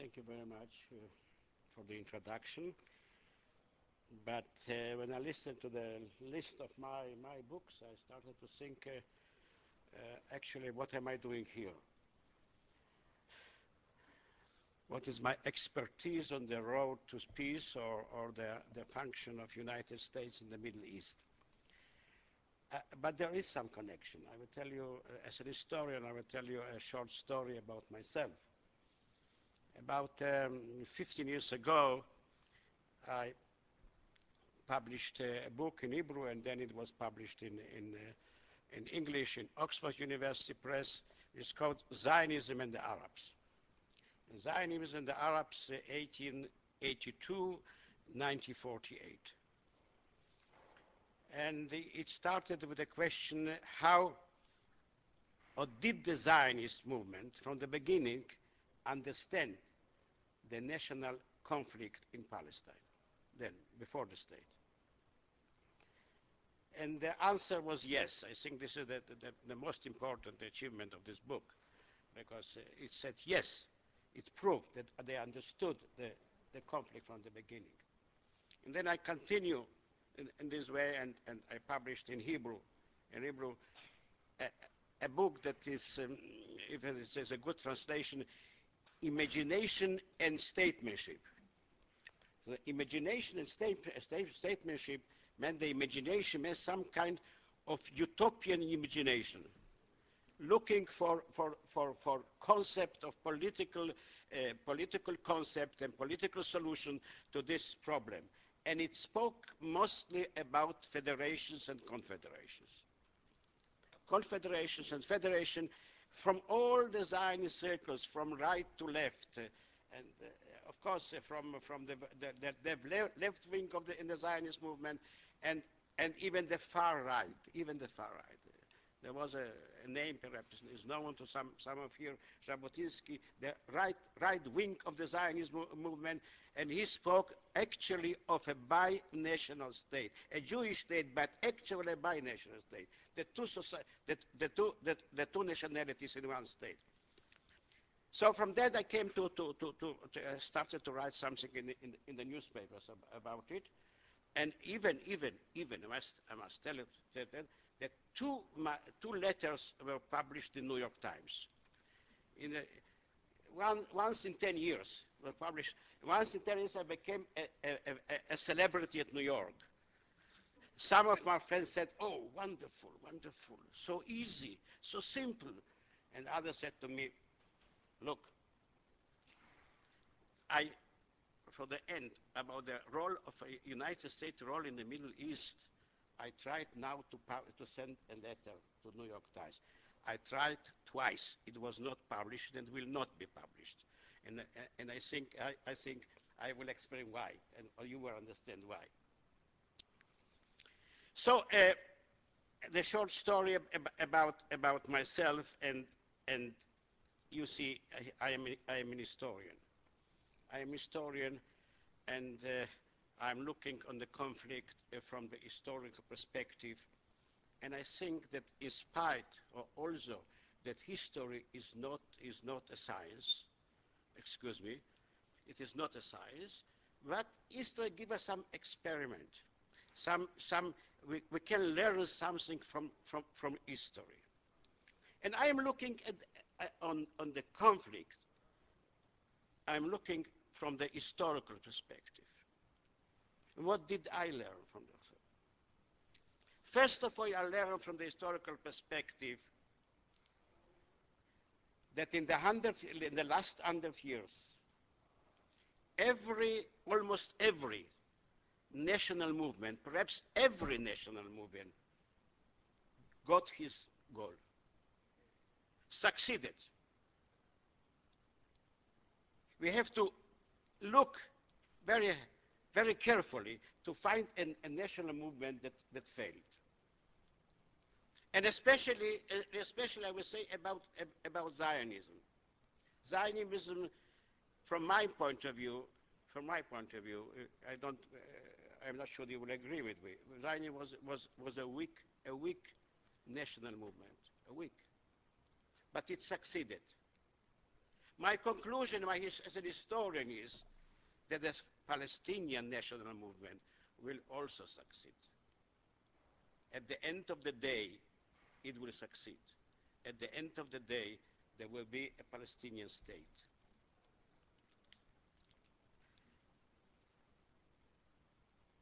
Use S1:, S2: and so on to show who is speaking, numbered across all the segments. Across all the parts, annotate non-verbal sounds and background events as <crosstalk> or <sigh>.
S1: Thank you very much uh, for the introduction. But uh, when I listened to the list of my, my books, I started to think, uh, uh, actually, what am I doing here? What is my expertise on the road to peace or, or the, the function of United States in the Middle East? Uh, but there is some connection. I will tell you, uh, as an historian, I will tell you a short story about myself. About um, 15 years ago, I published uh, a book in Hebrew, and then it was published in, in, uh, in English in Oxford University Press. It's called Zionism and the Arabs. Zionism and the Arabs, 1882, 1948. And it started with the question how, or did the Zionist movement from the beginning understand the national conflict in Palestine, then, before the state? And the answer was yes. I think this is the, the, the most important achievement of this book, because uh, it said yes. It proved that they understood the, the conflict from the beginning. And then I continue in, in this way, and, and, I published in Hebrew, in Hebrew, a, a book that is, um, if it says a good translation, imagination and statesmanship. So imagination and state, state, statesmanship meant the imagination meant some kind of utopian imagination, looking for, for, for, for concept of political, uh, political concept and political solution to this problem. And it spoke mostly about federations and confederations. Confederations and federation from all the Zionist circles, from right to left, uh, and uh, of course uh, from, from the, the, the, the, left wing of the, the Zionist movement, and, and even the far right, even the far right. There was a, a name perhaps is known to some, some of you, Jabotinsky, the right, right wing of the Zionist mo movement, and he spoke actually of a bi-national state, a Jewish state, but actually a bi-national state, the two, the, the, two, the, the two nationalities in one state. So from that I came to, to, to, to, to uh, started to write something in, in, in the newspapers ab about it. And even, even, even, I must, I must tell it that, that two, two letters were published in New York Times. In a, one, once in 10 years were published. Once in 10 years I became a, a, a, a celebrity at New York. Some of my friends said, oh, wonderful, wonderful, so easy, so simple. And others said to me, look, I, for the end, about the role of a United States role in the Middle East, I tried now to, to send a letter to New York Times. I tried twice. It was not published and will not be published. And, and I, think, I, I, think I will explain why, and you will understand why. So uh, the short story ab about, about myself, and, and you see, I, I, am, I am an historian. I am a historian, and uh, I'm looking on the conflict uh, from the historical perspective, and I think that in spite or also that history is not, is not a science, excuse me, it is not a science, but history gives us some experiment. Some, some, we, we can learn something from, from, from history. And I am looking at, uh, on, on the conflict, I'm looking from the historical perspective. And what did I learn from that? First of all, I learned from the historical perspective that in the, hundred, in the last hundred years, every, almost every national movement, perhaps every national movement, got his goal, succeeded. We have to look very, very carefully to find an, a national movement that, that failed. And especially, especially I would say about, about Zionism. Zionism, from my point of view, from my point of view, I don't, uh, I'm not sure you will agree with me. Zionism was, was, was a weak, a weak national movement, a weak. But it succeeded. My conclusion my as a historian is that the Palestinian national movement will also succeed. At the end of the day, it will succeed. At the end of the day, there will be a Palestinian state.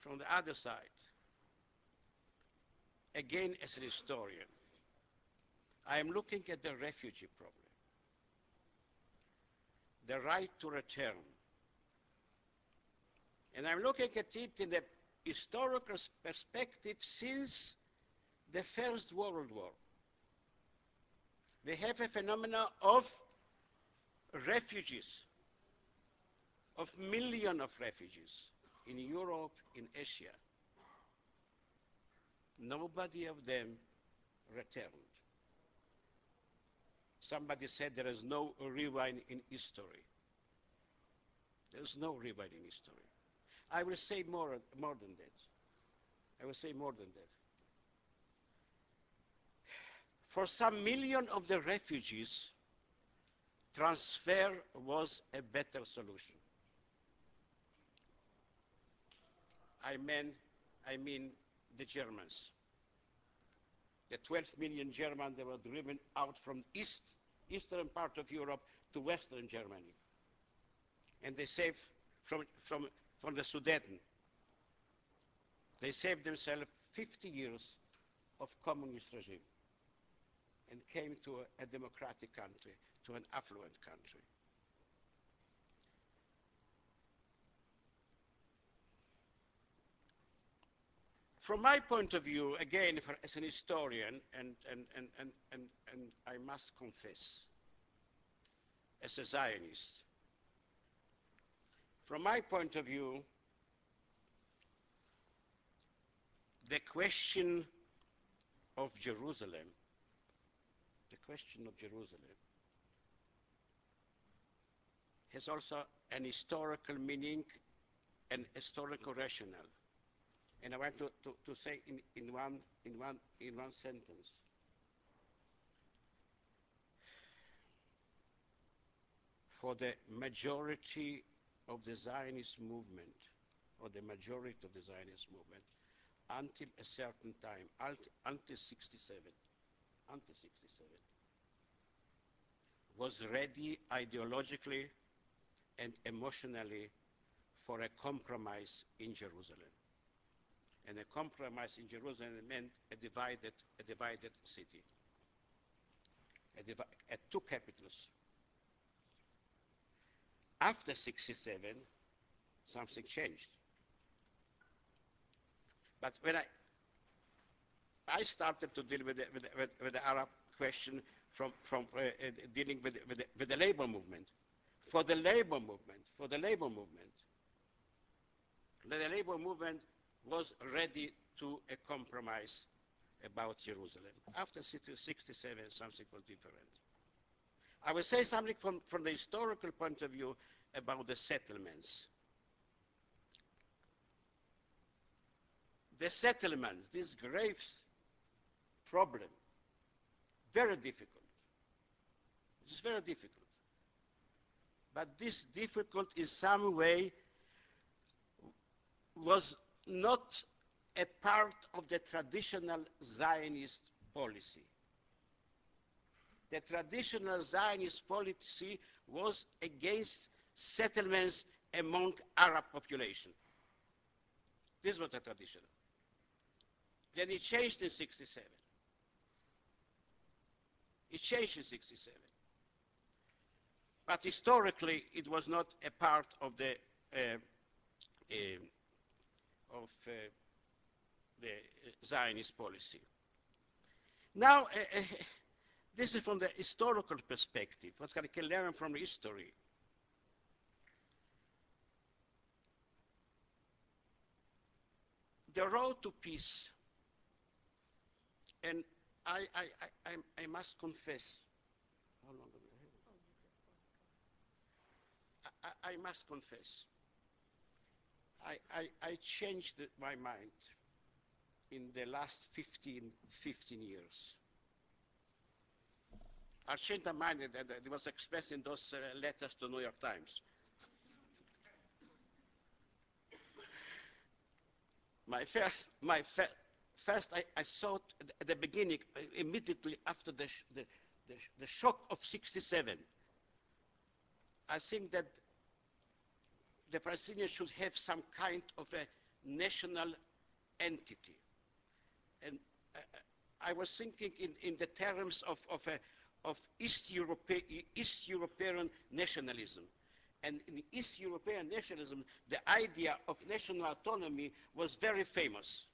S1: From the other side, again as a historian, I am looking at the refugee problem, the right to return. And I'm looking at it in the historical perspective since the First World War. We have a phenomenon of refugees, of millions of refugees in Europe, in Asia. Nobody of them returned. Somebody said there is no rewind in history. There's no rewind in history. I will say more, more than that. I will say more than that. For some million of the refugees, transfer was a better solution. I mean, I mean the Germans. The 12 million Germans that were driven out from east, eastern part of Europe to western Germany. And they saved from, from, from the Sudeten. They saved themselves 50 years of communist regime and came to a, a democratic country, to an affluent country. From my point of view, again, for, as an historian, and, and, and, and, I must confess, as a Zionist, from my point of view, the question of Jerusalem, the question of Jerusalem, has also an historical meaning and historical rationale. And I want to, to, to say in, in, one, in, one, in one sentence. For the majority of the Zionist movement, or the majority of the Zionist movement, until a certain time, until 67, until 67, was ready ideologically and emotionally for a compromise in Jerusalem. And a compromise in Jerusalem meant a divided, a divided city, a divi a two capitals. After 67, something changed. But when I, I started to deal with the, with, with the Arab question from, from uh, uh, dealing with, with, the, with the labor movement. For the labor movement, for the labor movement, the labor movement was ready to a compromise about Jerusalem. After 67, something was different. I will say something from, from the historical point of view about the settlements. The settlements, this grave problem, very difficult. It's very difficult. But this difficult in some way was not a part of the traditional Zionist policy. The traditional Zionist policy was against settlements among Arab population. This was the traditional. Then it changed in 67. It changed in 67. But historically, it was not a part of the uh, uh, of uh, the Zionist policy. Now, uh, uh, this is from the historical perspective, what I can learn from history. The road to peace, and I, I, I, I must confess, we? I, I must confess, I, I, I changed my mind in the last 15, 15 years. I changed my mind. It, was expressed in those uh, letters to New York Times. my first, my fir first, I, I thought at the beginning, uh, immediately after the, the, the, the shock of 67, I think that the Palestinians should have some kind of a national entity. And uh, I was thinking in, in the terms of, of, a, of East, Europe, East European nationalism. And in East European nationalism, the idea of national autonomy was very famous,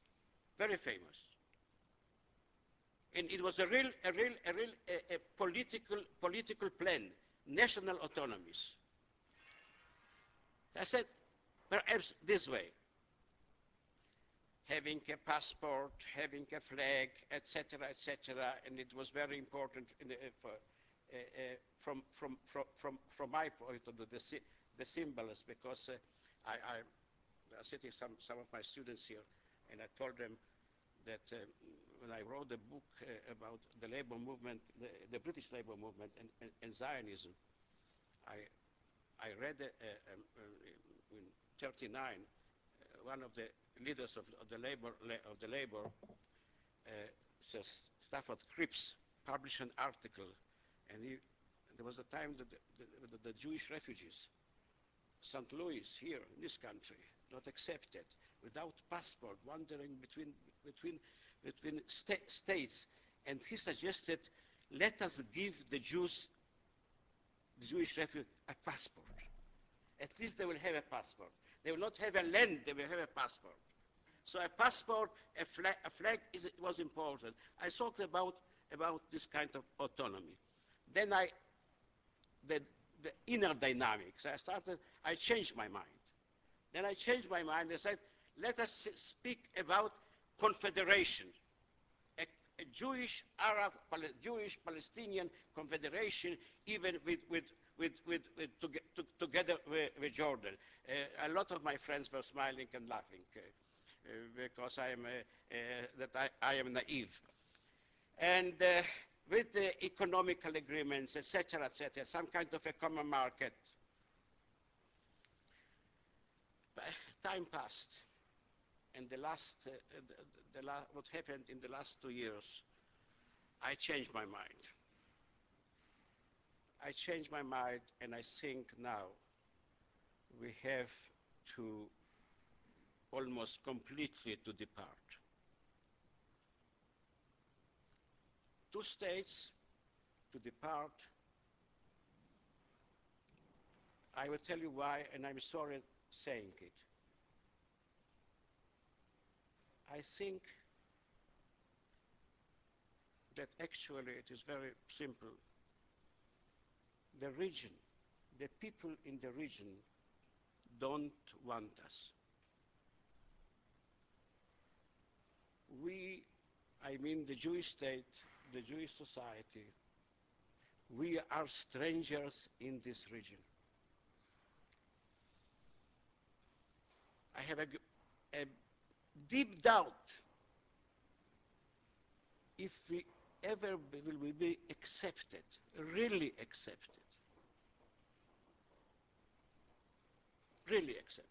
S1: very famous. And it was a real, a real, a real a, a political, political plan, national autonomies. I said, perhaps this way, having a passport, having a flag, etc., etc., and it was very important the, for, uh, uh, from, from, from, from, my point of view, the, the symbols, because uh, I, was sitting some, some of my students here, and I told them that when I wrote the book about the labor movement, the, the British labor movement and, and, and Zionism, I, I read um, in 39, one of the leaders of, of the labor of the labor, uh, Stafford Cripps, published an article, and he, there was a time that the, the, the Jewish refugees, St. Louis here in this country, not accepted, without passport, wandering between between between sta states, and he suggested, let us give the Jews, the Jewish refugees, a passport. At least they will have a passport. They will not have a land, they will have a passport. So a passport, a flag, a flag is, was important. I thought about, about this kind of autonomy. Then I, the, the inner dynamics, I started, I changed my mind. Then I changed my mind and said, let us speak about confederation, a, Jewish Arab, Jewish Palestinian confederation, even with, with with, with, with to, to, together with, with Jordan. Uh, a lot of my friends were smiling and laughing uh because I am, uh, uh, that I, I, am naive. And with the economical agreements, etc., etc., some kind of a common market. But time passed, and the last, uh, the, the la what happened in the last two years, I changed my mind. I changed my mind and I think now we have to almost completely to depart. Two states to depart. I will tell you why, and I'm sorry saying it. I think that actually it is very simple the region, the people in the region don't want us. We, I mean the Jewish state, the Jewish society, we are strangers in this region. I have a, a deep doubt if we ever will be accepted, really accepted. really accepted.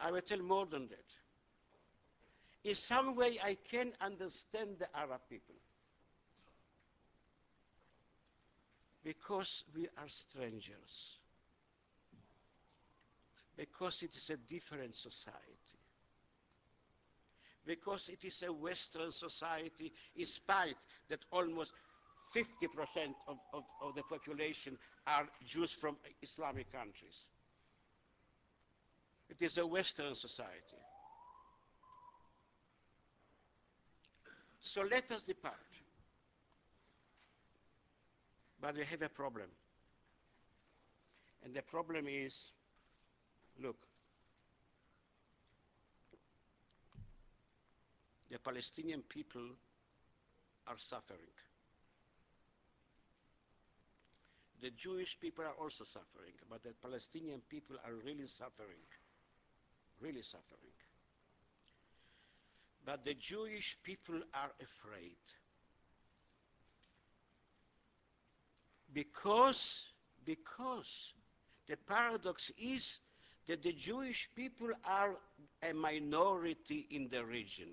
S1: I will tell more than that. In some way, I can understand the Arab people. Because we are strangers. Because it is a different society. Because it is a Western society, in spite that almost 50% of, of, of the population are Jews from Islamic countries. It is a Western society. So let us depart. But we have a problem. And the problem is, look, the Palestinian people are suffering. the Jewish people are also suffering, but the Palestinian people are really suffering, really suffering. But the Jewish people are afraid. Because, because the paradox is that the Jewish people are a minority in the region.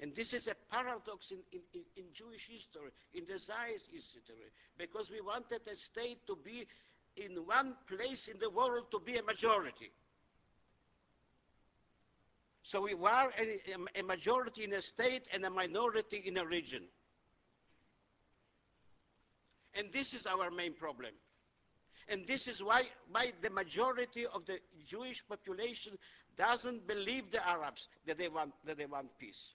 S1: And this is a paradox in, in, in, Jewish history, in the Zionist history, because we wanted a state to be in one place in the world to be a majority. So we were a, a majority in a state and a minority in a region. And this is our main problem. And this is why, why the majority of the Jewish population doesn't believe the Arabs that they want, that they want peace.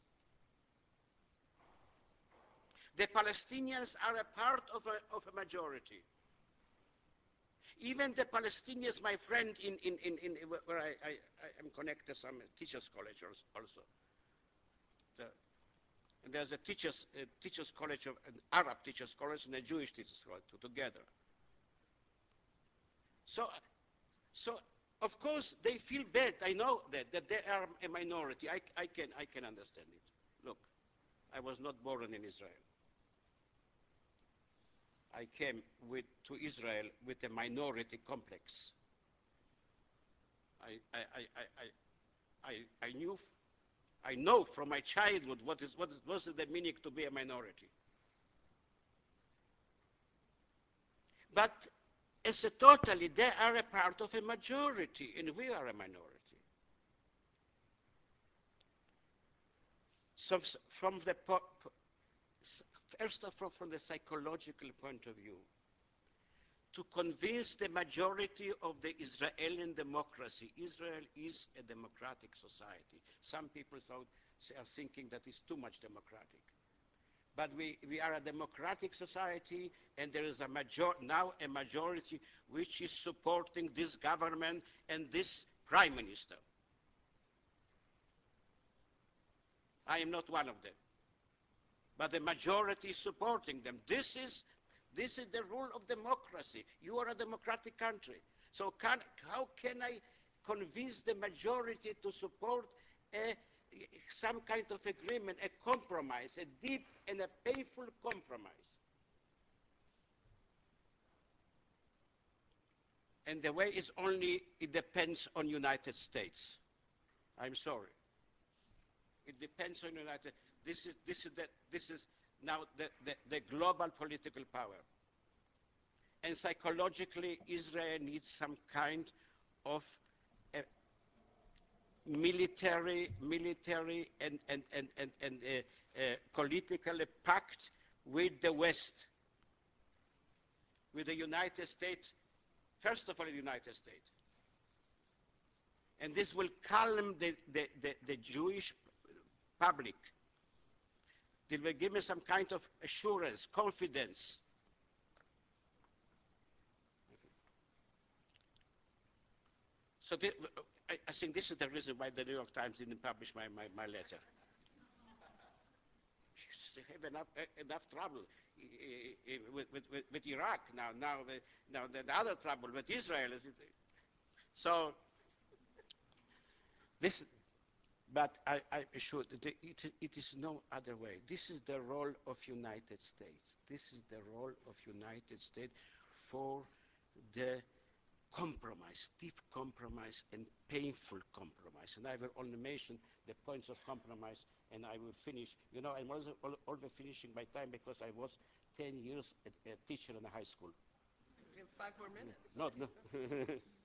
S1: The Palestinians are a part of a, of a majority. Even the Palestinians, my friend, in, in, in, in where I, I, I, am connected, some teachers' college also. The, and there's a teachers, a teachers' college, of, an Arab teachers' college and a Jewish teachers' college together. So, so of course they feel bad. I know that that they are a minority. I, I can I can understand it. Look, I was not born in Israel. I came with, to Israel with a minority complex. I, I, I, I, I, knew, I know from my childhood what is, what is, what is the meaning to be a minority. But as a totally, they are a part of a majority, and we are a minority. So from the first of all, from the psychological point of view, to convince the majority of the Israeli democracy, Israel is a democratic society. Some people thought, are thinking that it's too much democratic. But we, we are a democratic society, and there is a major, now a majority which is supporting this government and this prime minister. I am not one of them but the majority is supporting them. This is, this is the rule of democracy. You are a democratic country. So can, how can I convince the majority to support a, some kind of agreement, a compromise, a deep and a painful compromise? And the way is only, it depends on United States. I'm sorry. It depends on United this is, this is, the, this is now the, the, the global political power. And psychologically, Israel needs some kind of military, military and, and, and, and, and political pact with the West, with the United States, first of all, the United States. And this will calm the, the, the, the Jewish public it will give me some kind of assurance, confidence. So I, I, think this is the reason why the New York Times didn't publish my, my, my letter. they have enough, enough trouble with, with, with, with Iraq now, now, now the other trouble with Israel. So this, but I, I should, it, it is no other way. This is the role of United States. This is the role of United States for the compromise, deep compromise and painful compromise. And I will only mention the points of compromise and I will finish. You know, I'm also always finishing my time because I was 10 years a, a teacher in a high school.
S2: Have five more minutes.
S1: No, no. <laughs>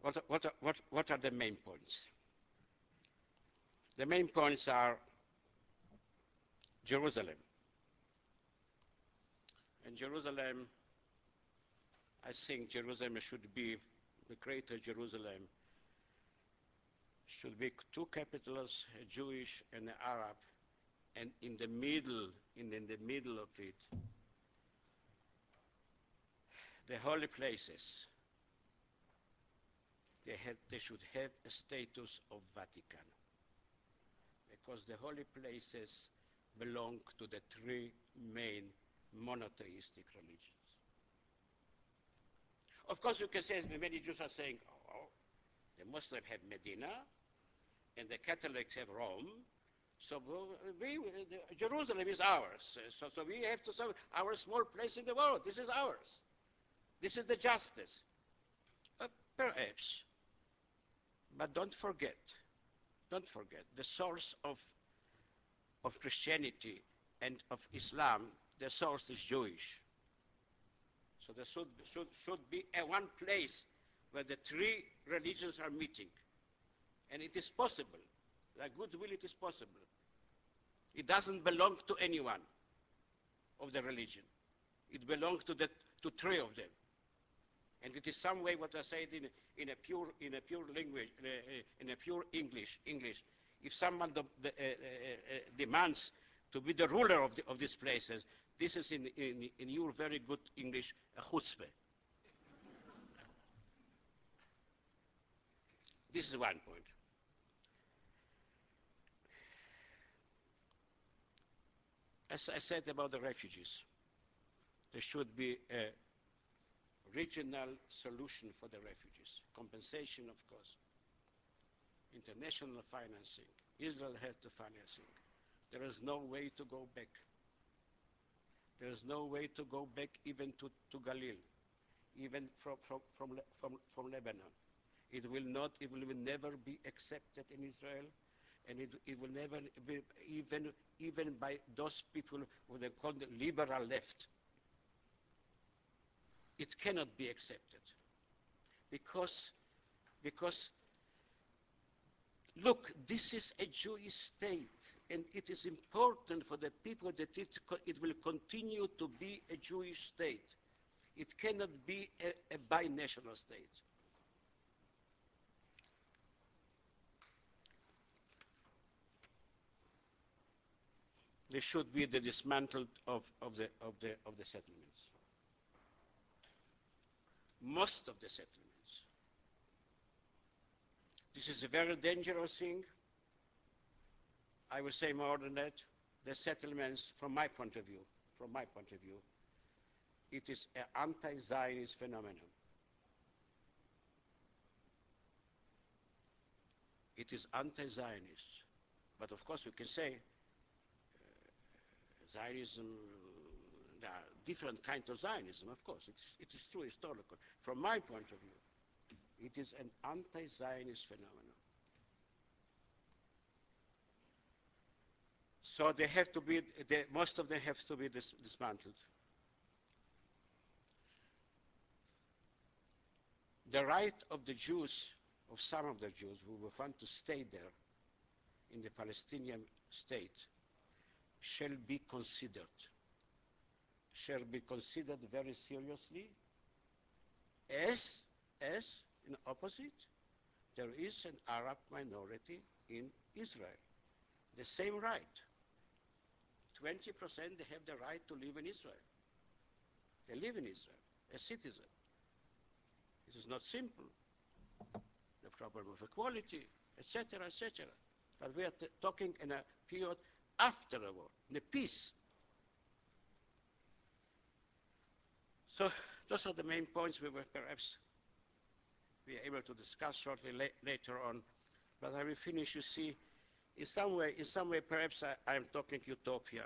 S1: what, what, what, what are the main points? The main points are Jerusalem. And Jerusalem, I think Jerusalem should be, the greater Jerusalem, should be two capitals, a Jewish and an Arab, and in the middle, in, in the middle of it, the holy places, they, had, they should have a status of Vatican because the holy places belong to the three main monotheistic religions. Of course, you can say, as many Jews are saying, oh, the Muslims have Medina, and the Catholics have Rome, So we, Jerusalem is ours. So, so we have to say our small place in the world. This is ours. This is the justice. Uh, perhaps. But don't forget, don't forget, the source of, of Christianity and of Islam, the source is Jewish. So there should, should, should be a one place where the three religions are meeting. And it is possible. Like goodwill, it is possible. It doesn't belong to anyone of the religion. It belongs to the to three of them. And it is some way what I said in, in a pure in a pure language uh, uh, in a pure English English. If someone uh, demands to be the ruler of, the, of these places, this is in, in, in your very good English a chutzpah. This is one point. As I said about the refugees, there should be a regional solution for the refugees. Compensation, of course. International financing. Israel has the financing. There is no way to go back. There is no way to go back even to, to Galil, even from, from, from, from, from Lebanon. It will not, it will never be accepted in Israel, and it, it will never be even, even by those people who they call the liberal left. It cannot be accepted because, because look, this is a Jewish state, and it is important for the people that it, it will continue to be a Jewish state. It cannot be a, a binational state. There should be the dismantled of, of, the, of, the, of the settlements. Most of the settlements. This is a very dangerous thing. I will say more than that. The settlements, from my point of view, from my point of view, it is an anti-Zionist phenomenon. It is anti-Zionist. But of course you can say uh, Zionism, there are different kinds of Zionism, of course. It's, it is true historical. From my point of view, it is an anti-Zionist phenomenon. So they have to be, they, most of them have to be dis- dismantled. The right of the Jews, of some of the Jews who will want to stay there in the Palestinian state, shall be considered, shall be considered very seriously as, as in opposite, there is an Arab minority in Israel. The same right. 20% they have the right to live in Israel. They live in Israel as citizens. It is not simple. The problem of equality, etc., etc. But we are talking in a period after the war, the peace. So those are the main points we will perhaps be able to discuss shortly la- later on. But I will finish, you see, in some way, in some way perhaps I, I'm talking utopia.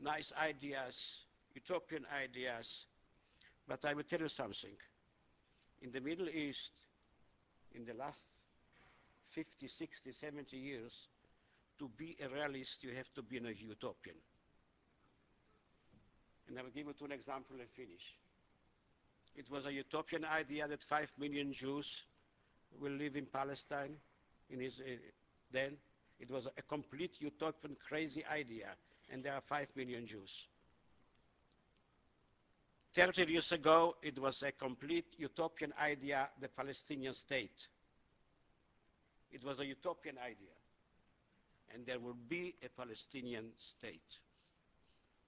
S1: Nice ideas, utopian ideas. But I will tell you something. In the Middle East, in the last 50, 60, 70 years, to be a realist, you have to be a utopian. And I will give you two examples and finish. It was a utopian idea that five million Jews will live in Palestine. In his, uh, then it was a complete utopian, crazy idea, and there are five million Jews. 30 years ago, it was a complete utopian idea, the Palestinian state. It was a utopian idea. And there will be a Palestinian state.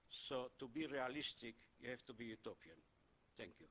S1: So to be realistic, you have to be utopian. Thank you.